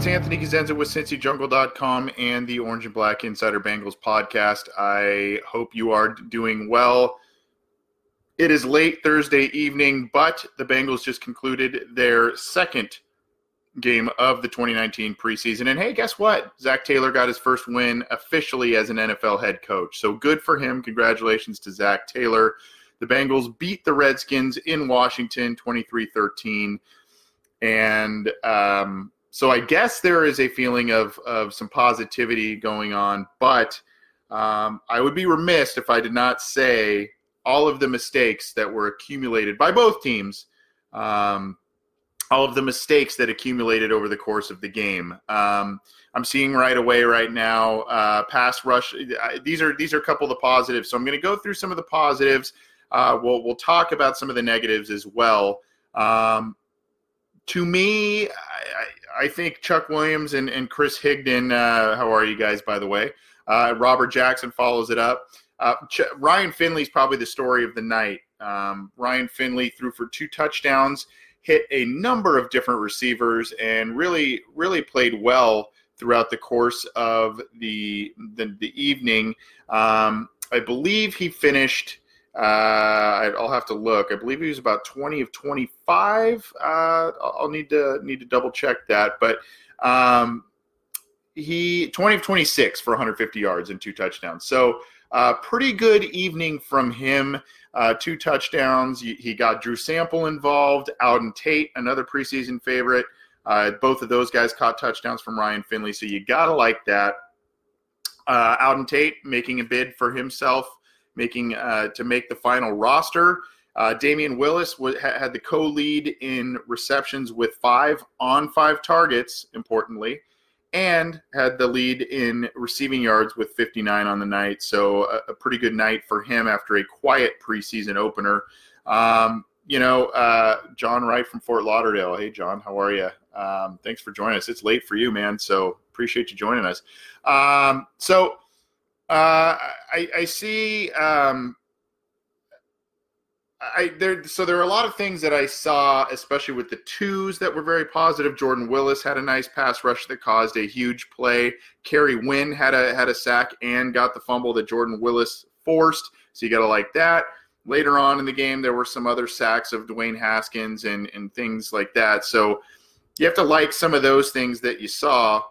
It's Anthony Cosenza with CincyJungle.com and the Orange and Black Insider Bengals podcast. I hope you are doing well. It is late Thursday evening, but the Bengals just concluded their second game of the 2019 preseason. And hey, guess what? Zac Taylor got his first win officially as an NFL head coach. So good for him. Congratulations to Zac Taylor. The Bengals beat the Redskins in Washington 23 13. And um, so I guess there is a feeling of of some positivity going on, but um, I would be remiss if I did not say all of the mistakes that were accumulated by both teams, um, all of the mistakes that accumulated over the course of the game. Um, I'm seeing right away right now uh, pass rush. These are these are a couple of the positives. So I'm going to go through some of the positives. Uh, we'll we'll talk about some of the negatives as well. Um, to me, I, I, think Chuck Williams and, and Chris Higdon, uh, how are you guys, by the way? Uh, Robert Jackson follows it up. Uh, Ch- Ryan Finley's probably the story of the night. Um, Ryan Finley threw for two touchdowns, hit a number of different receivers, and really, really played well throughout the course of the the, the evening. Um, I believe he finished uh, I'll have to look. I believe he was about 20 of 25. Uh, I'll need to need to double check that, but um, he 20 of 26 for 150 yards and two touchdowns. So uh, pretty good evening from him. Uh, two touchdowns. He got Drew Sample involved. Auden Tate, another preseason favorite. Uh, both of those guys caught touchdowns from Ryan Finley, so you gotta like that. Uh, Auden Tate making a bid for himself making uh, to make the final roster. Uh, Damion Willis w- had the co-lead in receptions with five on five targets, importantly, and had the lead in receiving yards with 59 on the night. So a, a pretty good night for him after a quiet preseason opener. Um, you know, uh, John Wright from Fort Lauderdale. Hey, John, how are you? Um, thanks for joining us. It's late for you, man. So appreciate you joining us. Um, so uh, I, I, see. Um, I there so there are a lot of things that I saw, especially with the twos that were very positive. Jordan Willis had a nice pass rush that caused a huge play. Kerry Wynn had a had a sack and got the fumble that Jordan Willis forced. So you got to like that. Later on in the game, there were some other sacks of Dwayne Haskins and and things like that. So you have to like some of those things that you saw.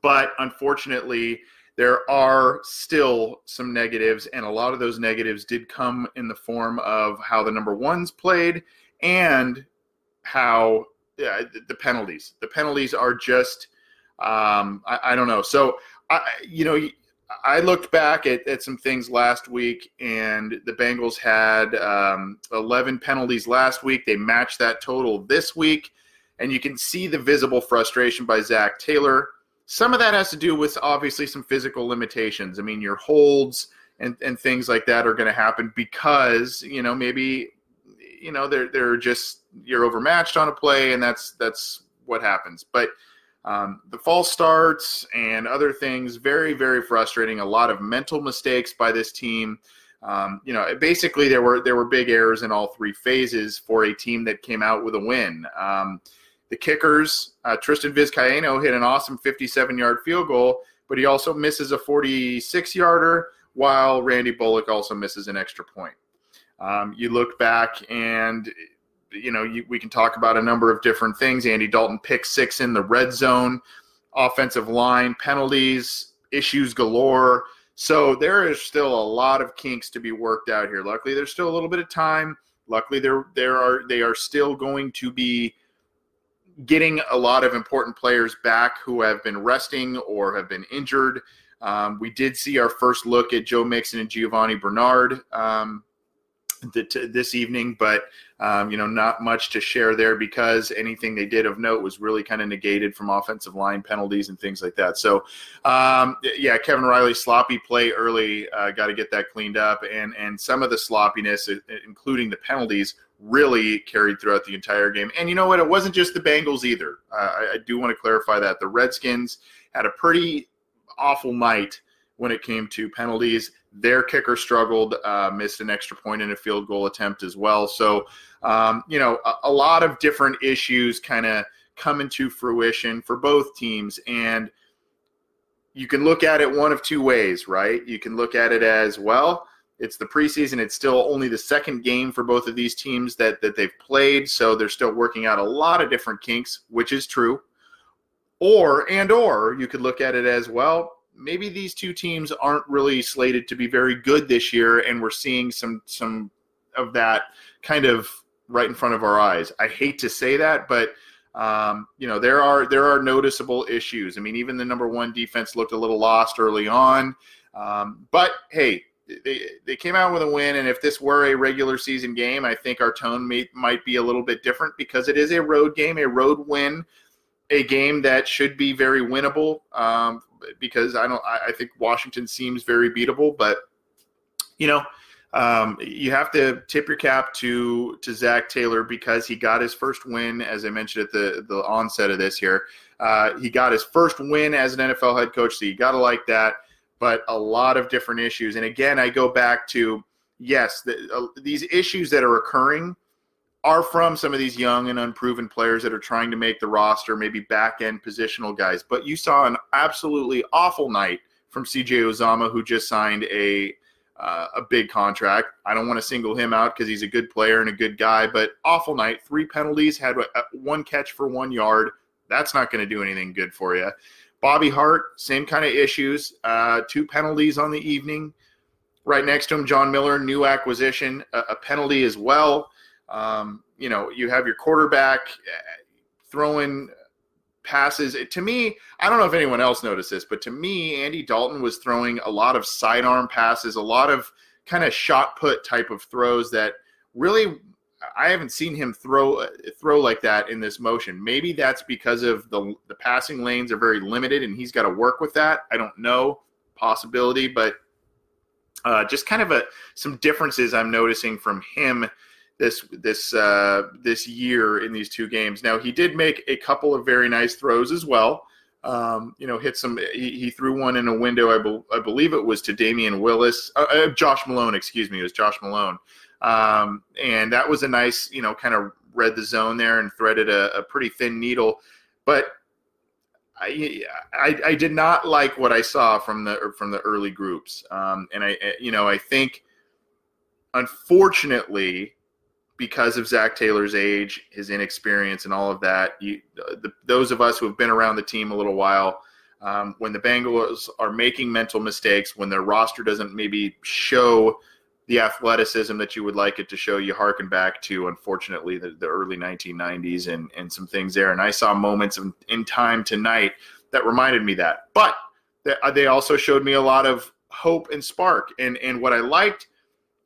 But unfortunately, there are still some negatives, and a lot of those negatives did come in the form of how the number ones played and how yeah, the penalties. The penalties are just, um, I, I, don't know. So, I, you know, I looked back at, at some things last week, and the Bengals had um, 11 penalties last week. They matched that total this week, and you can see the visible frustration by Zac Taylor some of that has to do with obviously some physical limitations. I mean, your holds and, and things like that are going to happen because, you know, maybe, you know, they're, they're just, you're overmatched on a play and that's, that's what happens. But um, the false starts and other things, very, very frustrating. A lot of mental mistakes by this team. Um, you know, basically there were, there were big errors in all three phases for a team that came out with a win. Um, the kickers, uh, Tristan Vizcaino hit an awesome 57 yard field goal, but he also misses a 46 yarder. while Randy Bullock also misses an extra point. Um, you look back and you know you, we can talk about a number of different things. Andy Dalton pick six in the red zone, offensive line penalties, issues galore. So there is still a lot of kinks to be worked out here. Luckily, there's still a little bit of time. Luckily, there there are they are still going to be getting a lot of important players back who have been resting or have been injured. Um, we did see our first look at Joe Mixon and Giovani Bernard um, this evening, but um, you know, not much to share there because anything they did of note was really kind of negated from offensive line penalties and things like that. So, um, yeah, Kevin Riley sloppy play early, uh, got to get that cleaned up, and and some of the sloppiness, including the penalties, really carried throughout the entire game. And you know what? It wasn't just the Bengals either. Uh, I, I do want to clarify that the Redskins had a pretty awful night when it came to penalties. Their kicker struggled, uh, missed an extra point in a field goal attempt as well. So, um, you know, a, a, lot of different issues kind of coming to fruition for both teams. And you can look at it one of two ways, right? You can look at it as, well, it's the preseason. It's still only the second game for both of these teams that, that they've played. So they're still working out a lot of different kinks, which is true. Or, and or, you could look at it as, well, maybe these two teams aren't really slated to be very good this year, and we're seeing some some of that kind of right in front of our eyes. I hate to say that, but um, you know there are there are noticeable issues. I mean, even the number one defense looked a little lost early on, um, but hey. They, they came out with a win, and if this were a regular season game, I think our tone may, might be a little bit different because it is a road game, a road win, a game that should be very winnable um, because I don't. I, I think Washington seems very beatable, but you know, um, you have to tip your cap to to Zac Taylor because he got his first win, as I mentioned at the the onset of this here. Uh, he got his first win as an NFL head coach, so you got to like that. But a lot of different issues, and again, I go back to yes, the, uh, these issues that are occurring are from some of these young and unproven players that are trying to make the roster, maybe back end positional guys. But you saw an absolutely awful night from CJ Uzomah, who just signed a uh, a big contract. I don't want to single him out because he's a good player and a good guy, but awful night. Three penalties, had one catch for one yard. That's not going to do anything good for you. Bobby Hart, same kind of issues. Uh, two penalties on the evening. Right next to him, John Miller, new acquisition, a, a penalty as well. Um, you know, you have your quarterback uh, throwing passes. To me, I don't know if anyone else noticed this, but to me, Andy Dalton was throwing a lot of sidearm passes, a lot of kind of shot put type of throws that really I haven't seen him throw throw like that in this motion. Maybe that's because of the the passing lanes are very limited and he's got to work with that. I don't know, possibility, but uh, just kind of a some differences I'm noticing from him this this uh, this year in these two games. Now he did make a couple of very nice throws as well. Um, you know, hit some. He, he, threw one in a window. I, be, I believe it was to Damion Willis, uh, uh, Josh Malone. Excuse me, it was Josh Malone, um, and that was a nice. You know, kind of read the zone there and threaded a, a pretty thin needle, but. I, I, I did not like what I saw from the from the early groups, um, and I you know I think unfortunately because of Zac Taylor's age, his inexperience, and all of that, you, the, those of us who have been around the team a little while, um, when the Bengals are making mental mistakes, when their roster doesn't maybe show the athleticism that you would like it to show, you harken back to, unfortunately, the, the early 1990s and, and some things there. And I saw moments in, in time tonight that reminded me that. But they also showed me a lot of hope and spark. And, and what I liked,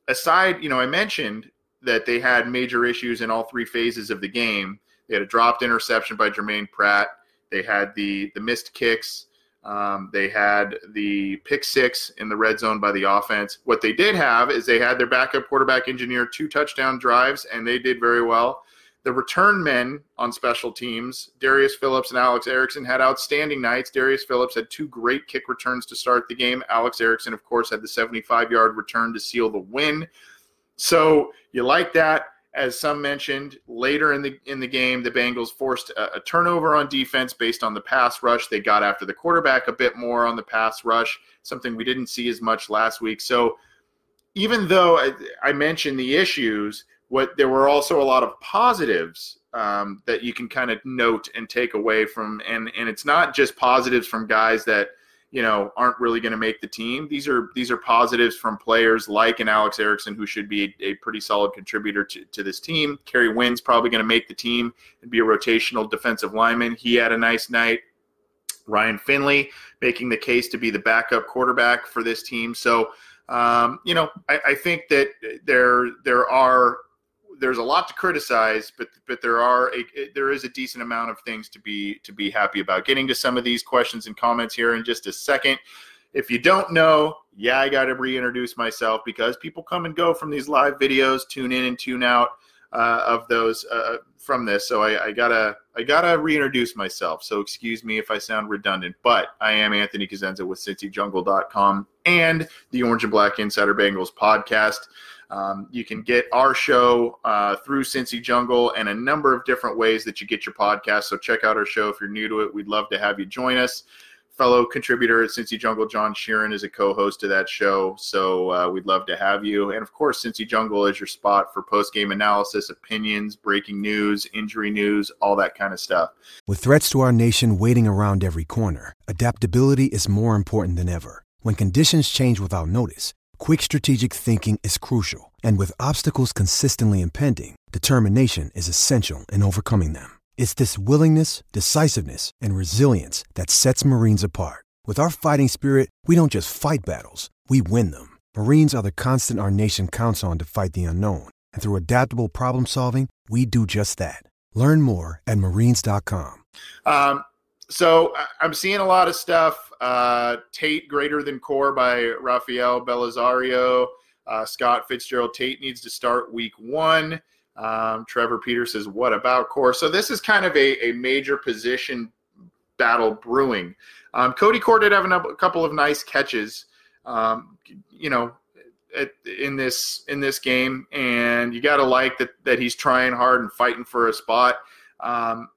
aside, you know, I mentioned that they had major issues in all three phases of the game. They had a dropped interception by Germaine Pratt. They had the the missed kicks. Um, they had the pick six in the red zone by the offense. What they did have is they had their backup quarterback engineer two touchdown drives, and they did very well. The return men on special teams, Darius Phillips and Alex Erickson, had outstanding nights. Darius Phillips had two great kick returns to start the game. Alex Erickson, of course, had the 75 yard return to seal the win. So you like that. as some mentioned later in the in the game, the Bengals forced a, a, turnover on defense based on the pass rush. They got after the quarterback a bit more on the pass rush, something we didn't see as much last week. So even though I, I mentioned the issues, what there were also a lot of positives um, that you can kind of note and take away from, and and it's not just positives from guys that you know aren't really going to make the team. These are these are positives from players like an Alex Erickson who should be a, a pretty solid contributor to, to this team. Kerry Wynn's probably going to make the team and be a rotational defensive lineman. He had a nice night. Ryan Finley making the case to be the backup quarterback for this team. So um, you know I, I think that there there are there's a lot to criticize, but but there are a there is a decent amount of things to be to be happy about. Getting to some of these questions and comments here in just a second. If you don't know, yeah, I got to reintroduce myself because people come and go from these live videos, tune in and tune out uh, of those uh, from this. So I, I, gotta I gotta reintroduce myself. So excuse me if I sound redundant, but I am Anthony Cosenza with CincyJungle.com and the Orange and Black Insider Bengals podcast. Um, you can get our show uh, through Cincy Jungle and a number of different ways that you get your podcast. So check out our show if you're new to it. We'd love to have you join us. Fellow contributor at Cincy Jungle, John Sheeran, is a co-host of that show. So uh, we'd love to have you. And of course, Cincy Jungle is your spot for post-game analysis, opinions, breaking news, injury news, all that kind of stuff. With threats to our nation waiting around every corner, adaptability is more important than ever. When conditions change without notice Quick strategic thinking is crucial, and with obstacles consistently impending, determination is essential in overcoming them. It's this willingness, decisiveness, and resilience that sets Marines apart. With our fighting spirit, we don't just fight battles, we win them. Marines are the constant our nation counts on to fight the unknown, and through adaptable problem solving, we do just that. Learn more at marines.com. Um, so I'm seeing a lot of stuff. Uh, Tate greater than core by Rafael Bellisario. Uh, Scott Fitzgerald Tate needs to start week one. Um, Trevor Peter says, What about core? So this is kind of a, a major position battle brewing. Um, Cody Core did have a couple of nice catches, um, you know, at, in this in this game, and you got to like that that he's trying hard and fighting for a spot. Um,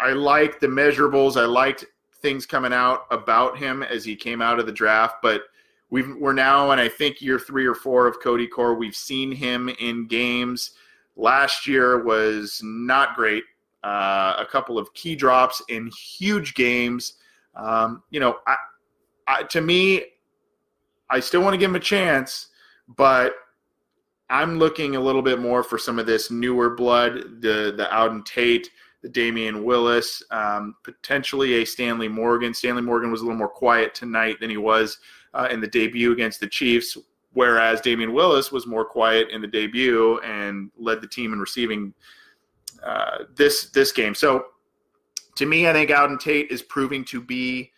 I liked the measurables. I liked things coming out about him as he came out of the draft, but we've we're now in I think year three or four of Cody Core. We've seen him in games. Last year was not great. Uh, a couple of key drops in huge games. Um, you know, I, I, to me, I still want to give him a chance, but I'm looking a little bit more for some of this newer blood, the the Auden Tate the Damion Willis, um, potentially a Stanley Morgan. Stanley Morgan was a little more quiet tonight than he was uh, in the debut against the Chiefs, whereas Damion Willis was more quiet in the debut and led the team in receiving uh, this this game. So, to me, I think Auden Tate is proving to be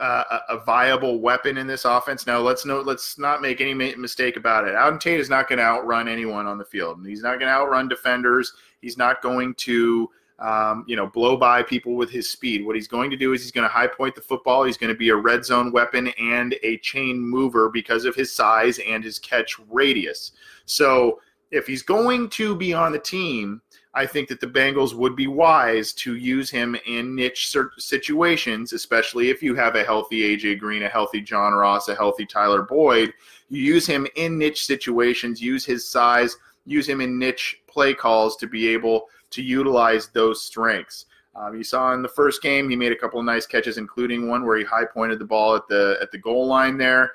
uh, a, viable weapon in this offense. Now, let's know, let's not make any mistake about it. Auden Tate is not going to outrun anyone on the field. He's not going to outrun defenders. He's not going to um, you know, blow by people with his speed. What he's going to do is he's going to high point the football. He's going to be a red zone weapon and a chain mover because of his size and his catch radius. So if he's going to be on the team, I think that the Bengals would be wise to use him in niche situations, especially if you have a healthy AJ Green, a healthy John Ross, a healthy Tyler Boyd. You use him in niche situations, use his size, use him in niche play calls to be able to utilize those strengths. Um, you saw in the first game he made a couple of nice catches, including one where he high pointed the ball at the at the goal line there.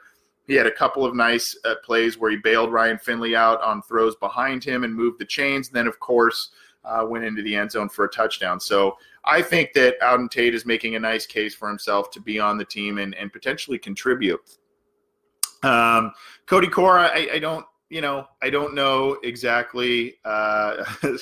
He had a couple of nice uh, plays where he bailed Ryan Finley out on throws behind him and moved the chains. And then, of course, uh, went into the end zone for a touchdown. So I think that Auden Tate is making a nice case for himself to be on the team and, and potentially contribute. Um, Cody Core, I, I, don't, you know, I don't know exactly. Uh,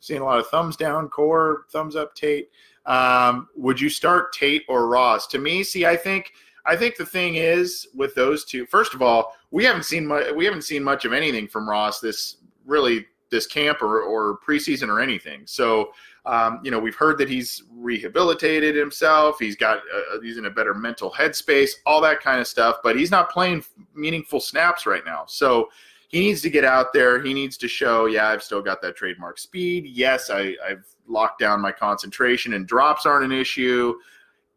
Seeing a lot of thumbs down, core, thumbs up, Tate. Um, would you start Tate or Ross? To me, see, I think I think the thing is with those two. First of all, we haven't seen much. We haven't seen much of anything from Ross this really this camp or, or preseason or anything. So um, you know we've heard that he's rehabilitated himself. He's got uh, he's in a better mental headspace, all that kind of stuff. But he's not playing meaningful snaps right now. So he needs to get out there. He needs to show, yeah, I've still got that trademark speed. Yes, I, I've locked down my concentration and drops aren't an issue.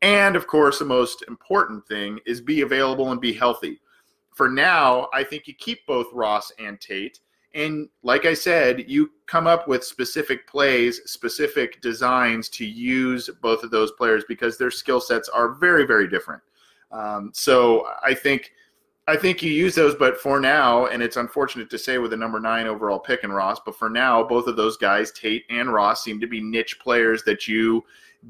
And of course, the most important thing is be available and be healthy. For now, I think you keep both Ross and Tate. And like I said, you come up with specific plays, specific designs to use both of those players because their skill sets are very, very different. Um, so I think I think you use those, but for now, and it's unfortunate to say with the number nine overall pick and Ross, but for now, both of those guys, Tate and Ross, seem to be niche players that you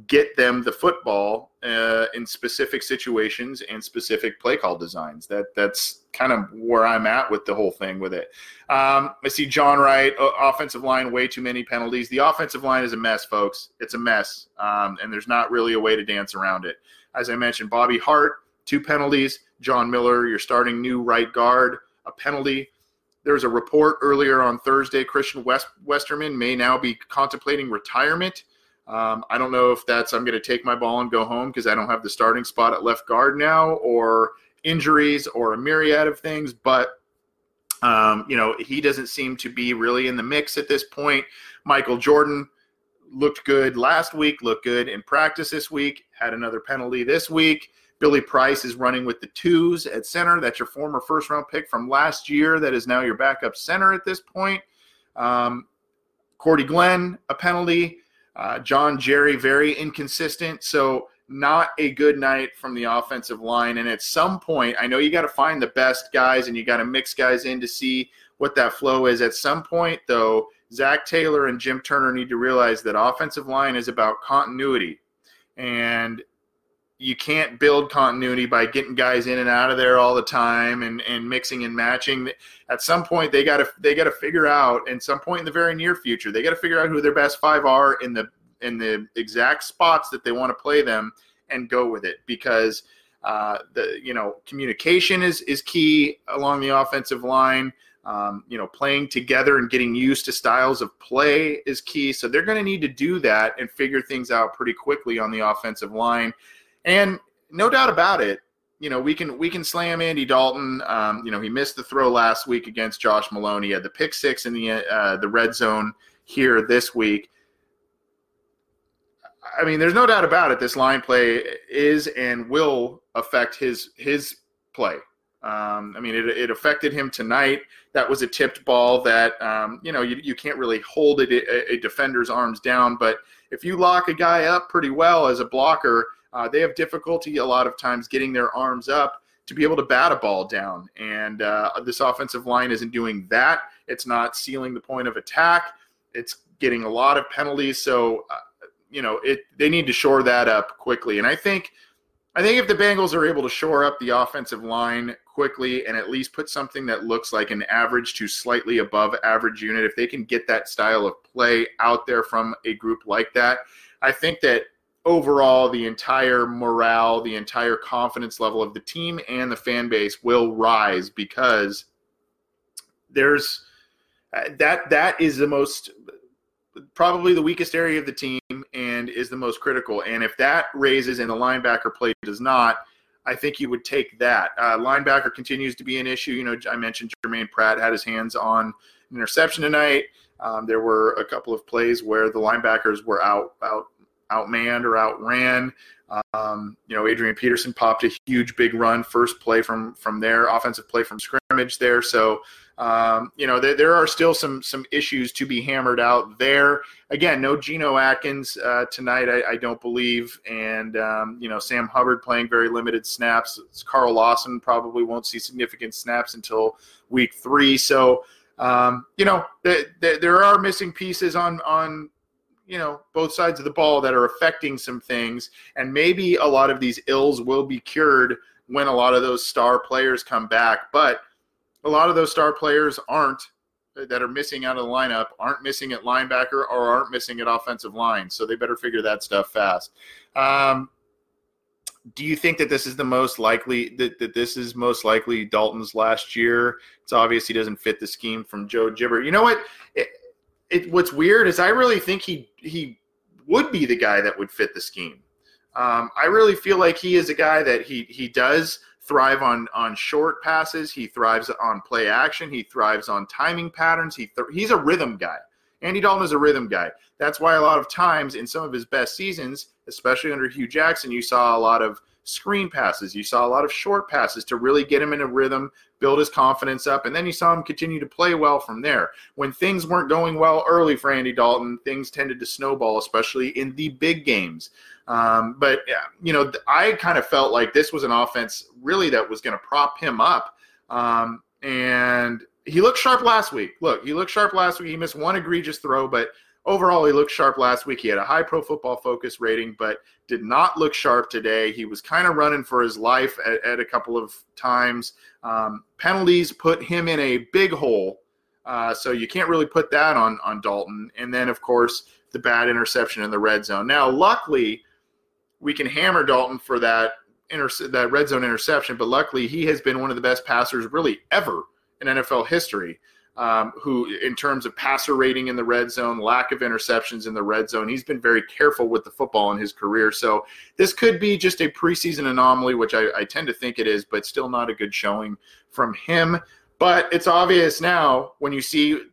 get them the football uh, in specific situations and specific play call designs. That that's kind of where I'm at with the whole thing with it. Um, I see John Wright, offensive line, way too many penalties. The offensive line is a mess, folks. It's a mess, um, and there's not really a way to dance around it. As I mentioned, Bobby Hart, two penalties. John Miller, you're starting new right guard, a penalty. There was a report earlier on Thursday. Christian West, Westerman may now be contemplating retirement. Um, I don't know if that's I'm going to take my ball and go home because I don't have the starting spot at left guard now, or injuries, or a myriad of things. But um, you know, he doesn't seem to be really in the mix at this point. Michael Jordan looked good last week, looked good in practice this week, had another penalty this week. Billy Price is running with the twos at center. That's your former first round pick from last year. That is now your backup center at this point. Um, Cordy Glenn, a penalty. Uh, John Jerry, very inconsistent. So, not a good night from the offensive line. And at some point, I know you got to find the best guys and you got to mix guys in to see what that flow is. At some point, though, Zac Taylor and Jim Turner need to realize that offensive line is about continuity. And you can't build continuity by getting guys in and out of there all the time and, and mixing and matching. At some point, they got to they got to figure out. At some point in the very near future, they got to figure out who their best five are in the in the exact spots that they want to play them and go with it because uh, the you know communication is is key along the offensive line. Um, you know, playing together and getting used to styles of play is key. So they're going to need to do that and figure things out pretty quickly on the offensive line. And no doubt about it, you know, we can we can slam Andy Dalton. Um, you know, he missed the throw last week against Josh Malone. He had the pick six in the uh, the red zone here this week. I mean, there's no doubt about it. This line play is and will affect his his play. Um, I mean, it, it affected him tonight. That was a tipped ball that um, you know you, you can't really hold it, a, a defender's arms down. But if you lock a guy up pretty well as a blocker, uh, they have difficulty a lot of times getting their arms up to be able to bat a ball down. And uh, this offensive line isn't doing that. It's not sealing the point of attack. It's getting a lot of penalties. So, uh, you know, it they need to shore that up quickly. And I think, I think if the Bengals are able to shore up the offensive line quickly and at least put something that looks like an average to slightly above average unit, if they can get that style of play out there from a group like that, I think that overall the entire morale, the entire confidence level of the team and the fan base will rise because there's uh, that that is the most probably the weakest area of the team and is the most critical. And if that raises and the linebacker play does not, I think you would take that. Uh, linebacker continues to be an issue. You know, I mentioned Germaine Pratt had his hands on interception tonight. Um, there were a couple of plays where the linebackers were out out outmanned or outran. Um, you know, Adrian Peterson popped a huge big run, first play from from their offensive play from scrimmage there. So, um, you know, there, there, are still some some issues to be hammered out there. Again, no Geno Atkins uh, tonight, I, I, don't believe, and um, you know, Sam Hubbard playing very limited snaps. Carl Lawson probably won't see significant snaps until week three. So. Um, you know, th- th- there are missing pieces on on you know both sides of the ball that are affecting some things. And maybe a lot of these ills will be cured when a lot of those star players come back. But a lot of those star players aren't that are missing out of the lineup aren't missing at linebacker or aren't missing at offensive line. So they better figure that stuff fast. Um, do you think that this is the most likely that, that this is most likely dalton's last year? It's obvious he doesn't fit the scheme from joe gibber. You know what? It, it, what's weird is I really think he he would be the guy that would fit the scheme. Um, I really feel like he is a guy that he he does thrive on on short passes. He thrives on play action. He thrives on timing patterns. He th- he's a rhythm guy. Andy Dalton is a rhythm guy. That's why a lot of times in some of his best seasons, especially under Hue Jackson, you saw a lot of screen passes. You saw a lot of short passes to really get him in a rhythm, build his confidence up, and then you saw him continue to play well from there. When things weren't going well early for Andy Dalton, things tended to snowball, especially in the big games. Um, but you know, I kind of felt like this was an offense really that was going to prop him up. Um, and he looked sharp last week. Look, he looked sharp last week. He missed one egregious throw, but overall he looked sharp last week. He had a high pro football focus rating, but did not look sharp today. He was kind of running for his life at, at a couple of times. Um, penalties put him in a big hole. Uh, so you can't really put that on on Dalton. And then of course the bad interception in the red zone. Now, luckily, we can hammer Dalton for that inter- that red zone interception, but luckily he has been one of the best passers really ever in NFL history. Um, who, in terms of passer rating in the red zone, lack of interceptions in the red zone, he's been very careful with the football in his career. So this could be just a preseason anomaly, which I, I tend to think it is, but still not a good showing from him. But it's obvious now when you see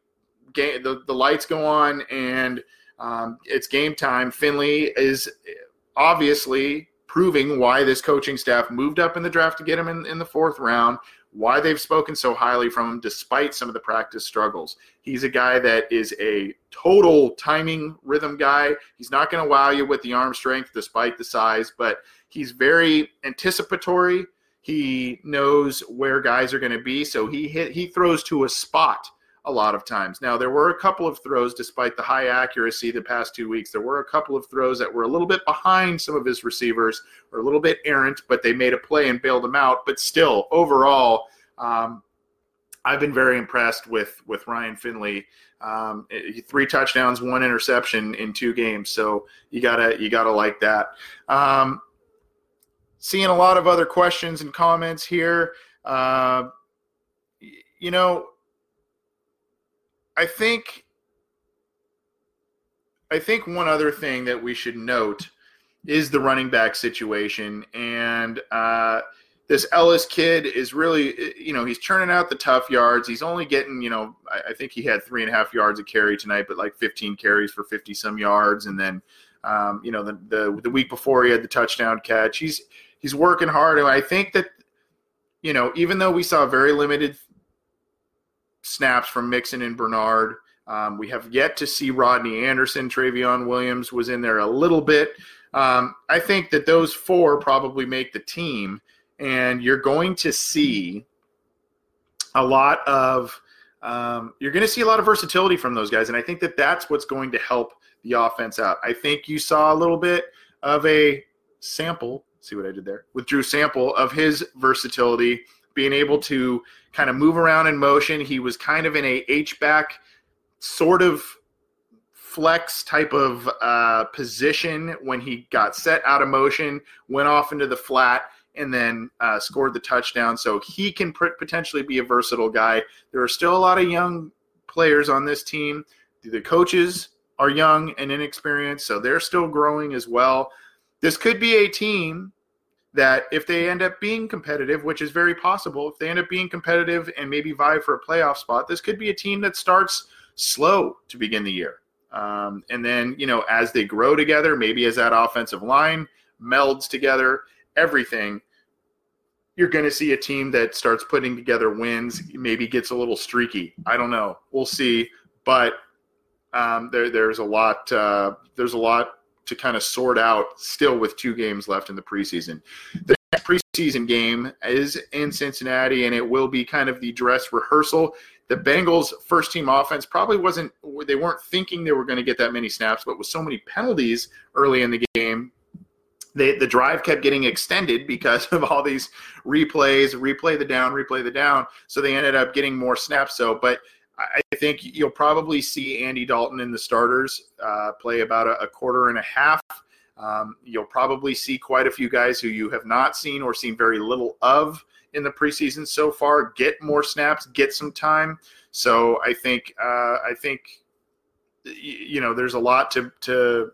game, the, the lights go on and um, it's game time. Finley is obviously proving why this coaching staff moved up in the draft to get him in, in the fourth round, why they've spoken so highly from him despite some of the practice struggles. He's a guy that is a total timing rhythm guy. He's not going to wow you with the arm strength despite the size, but he's very anticipatory. He knows where guys are going to be, so he hit he throws to a spot a lot of times. Now, there were a couple of throws, despite the high accuracy the past two weeks, there were a couple of throws that were a little bit behind some of his receivers or a little bit errant, but they made a play and bailed them out. But still, overall, um, I've been very impressed with with Ryan Finley. Um, three touchdowns, one interception in two games. So you gotta you gotta like that. Um, seeing a lot of other questions and comments here. Uh, you know, I think I think one other thing that we should note is the running back situation, and uh, this Ellis kid is really, you know, he's churning out the tough yards. He's only getting, you know, I, I think he had three and a half yards of carry tonight, but like 15 carries for 50 some yards, and then, um, you know, the, the the week before he had the touchdown catch. He's he's working hard, and I think that, you know, even though we saw very limited snaps from Mixon and Bernard. Um, we have yet to see Rodney Anderson. Trayveon Williams was in there a little bit. Um, I think that those four probably make the team, and you're going to see a lot of um, you're going to see a lot of versatility from those guys, and I think that that's what's going to help the offense out. I think you saw a little bit of a sample. See what I did there with Drew Sample of his versatility being able to kind of move around in motion. He was kind of in a H back sort of flex type of uh, position when he got set out of motion, went off into the flat, and then uh, scored the touchdown. So he can pr- potentially be a versatile guy. There are still a lot of young players on this team. The coaches are young and inexperienced, so they're still growing as well. This could be a team that if they end up being competitive, which is very possible, if they end up being competitive and maybe vie for a playoff spot, this could be a team that starts slow to begin the year. Um, and then, you know, as they grow together, maybe as that offensive line melds together, everything, you're going to see a team that starts putting together wins, maybe gets a little streaky. I don't know. We'll see. But um, there, there's a lot. Uh, there's a lot to kind of sort out still with two games left in the preseason. The preseason game is in Cincinnati, and it will be kind of the dress rehearsal. The Bengals' first team offense probably wasn't, they weren't thinking they were going to get that many snaps, but with so many penalties early in the game, they, the drive kept getting extended because of all these replays, replay the down, replay the down. So they ended up getting more snaps. So, but I think you'll probably see Andy Dalton in the starters uh, play about a, a, quarter and a half. Um, you'll probably see quite a few guys who you have not seen or seen very little of in the preseason so far get more snaps, get some time. So I think uh, I think you know there's a lot to to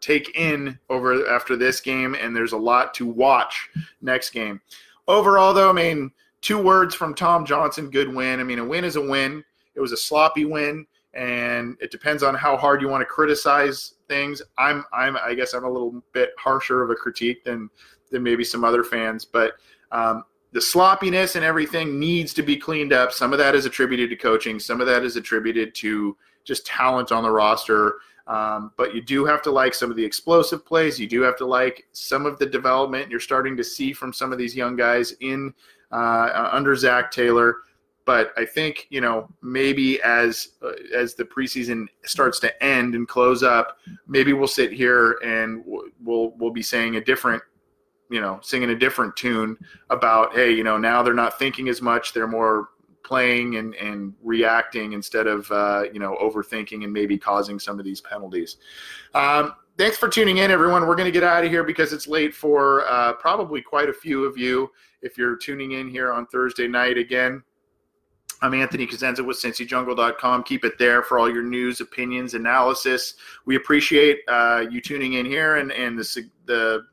take in over after this game, and there's a lot to watch next game. overall, though, I mean, two words from Tom Johnson: good win. I mean, a win is a win. It was a sloppy win, and it depends on how hard you want to criticize things. I'm, I'm, I guess, I'm a little bit harsher of a critique than than maybe some other fans, but. Um, the sloppiness and everything needs to be cleaned up. Some of that is attributed to coaching. Some of that is attributed to just talent on the roster. Um, but you do have to like some of the explosive plays. You do have to like some of the development you're starting to see from some of these young guys in uh, under Zac Taylor. But I think you know maybe as uh, as the preseason starts to end and close up, maybe we'll sit here and we'll we'll be saying a different you know singing a different tune about hey you know now they're not thinking as much they're more playing and, and reacting instead of uh, you know overthinking and maybe causing some of these penalties. Um, thanks for tuning in everyone. We're going to get out of here because it's late for uh, probably quite a few of you if you're tuning in here on thursday night again I'm Anthony Cosenza with CincyJungle.com. Keep it there for all your news, opinions, analysis. We appreciate uh, you tuning in here and, and the, the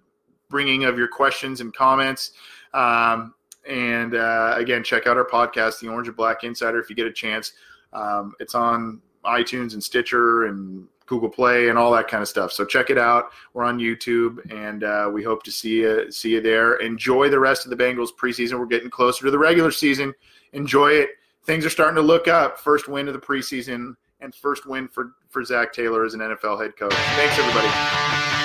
bringing of your questions and comments. Um, and uh, again, check out our podcast, The Orange and Black Insider, if you get a chance. Um, it's on iTunes and Stitcher and Google Play and all that kind of stuff. So check it out. We're on YouTube, and uh, we hope to see you see you there. Enjoy the rest of the Bengals preseason. We're getting closer to the regular season. Enjoy it. Things are starting to look up. First win of the preseason and first win for for Zac Taylor as an NFL head coach. Thanks, everybody.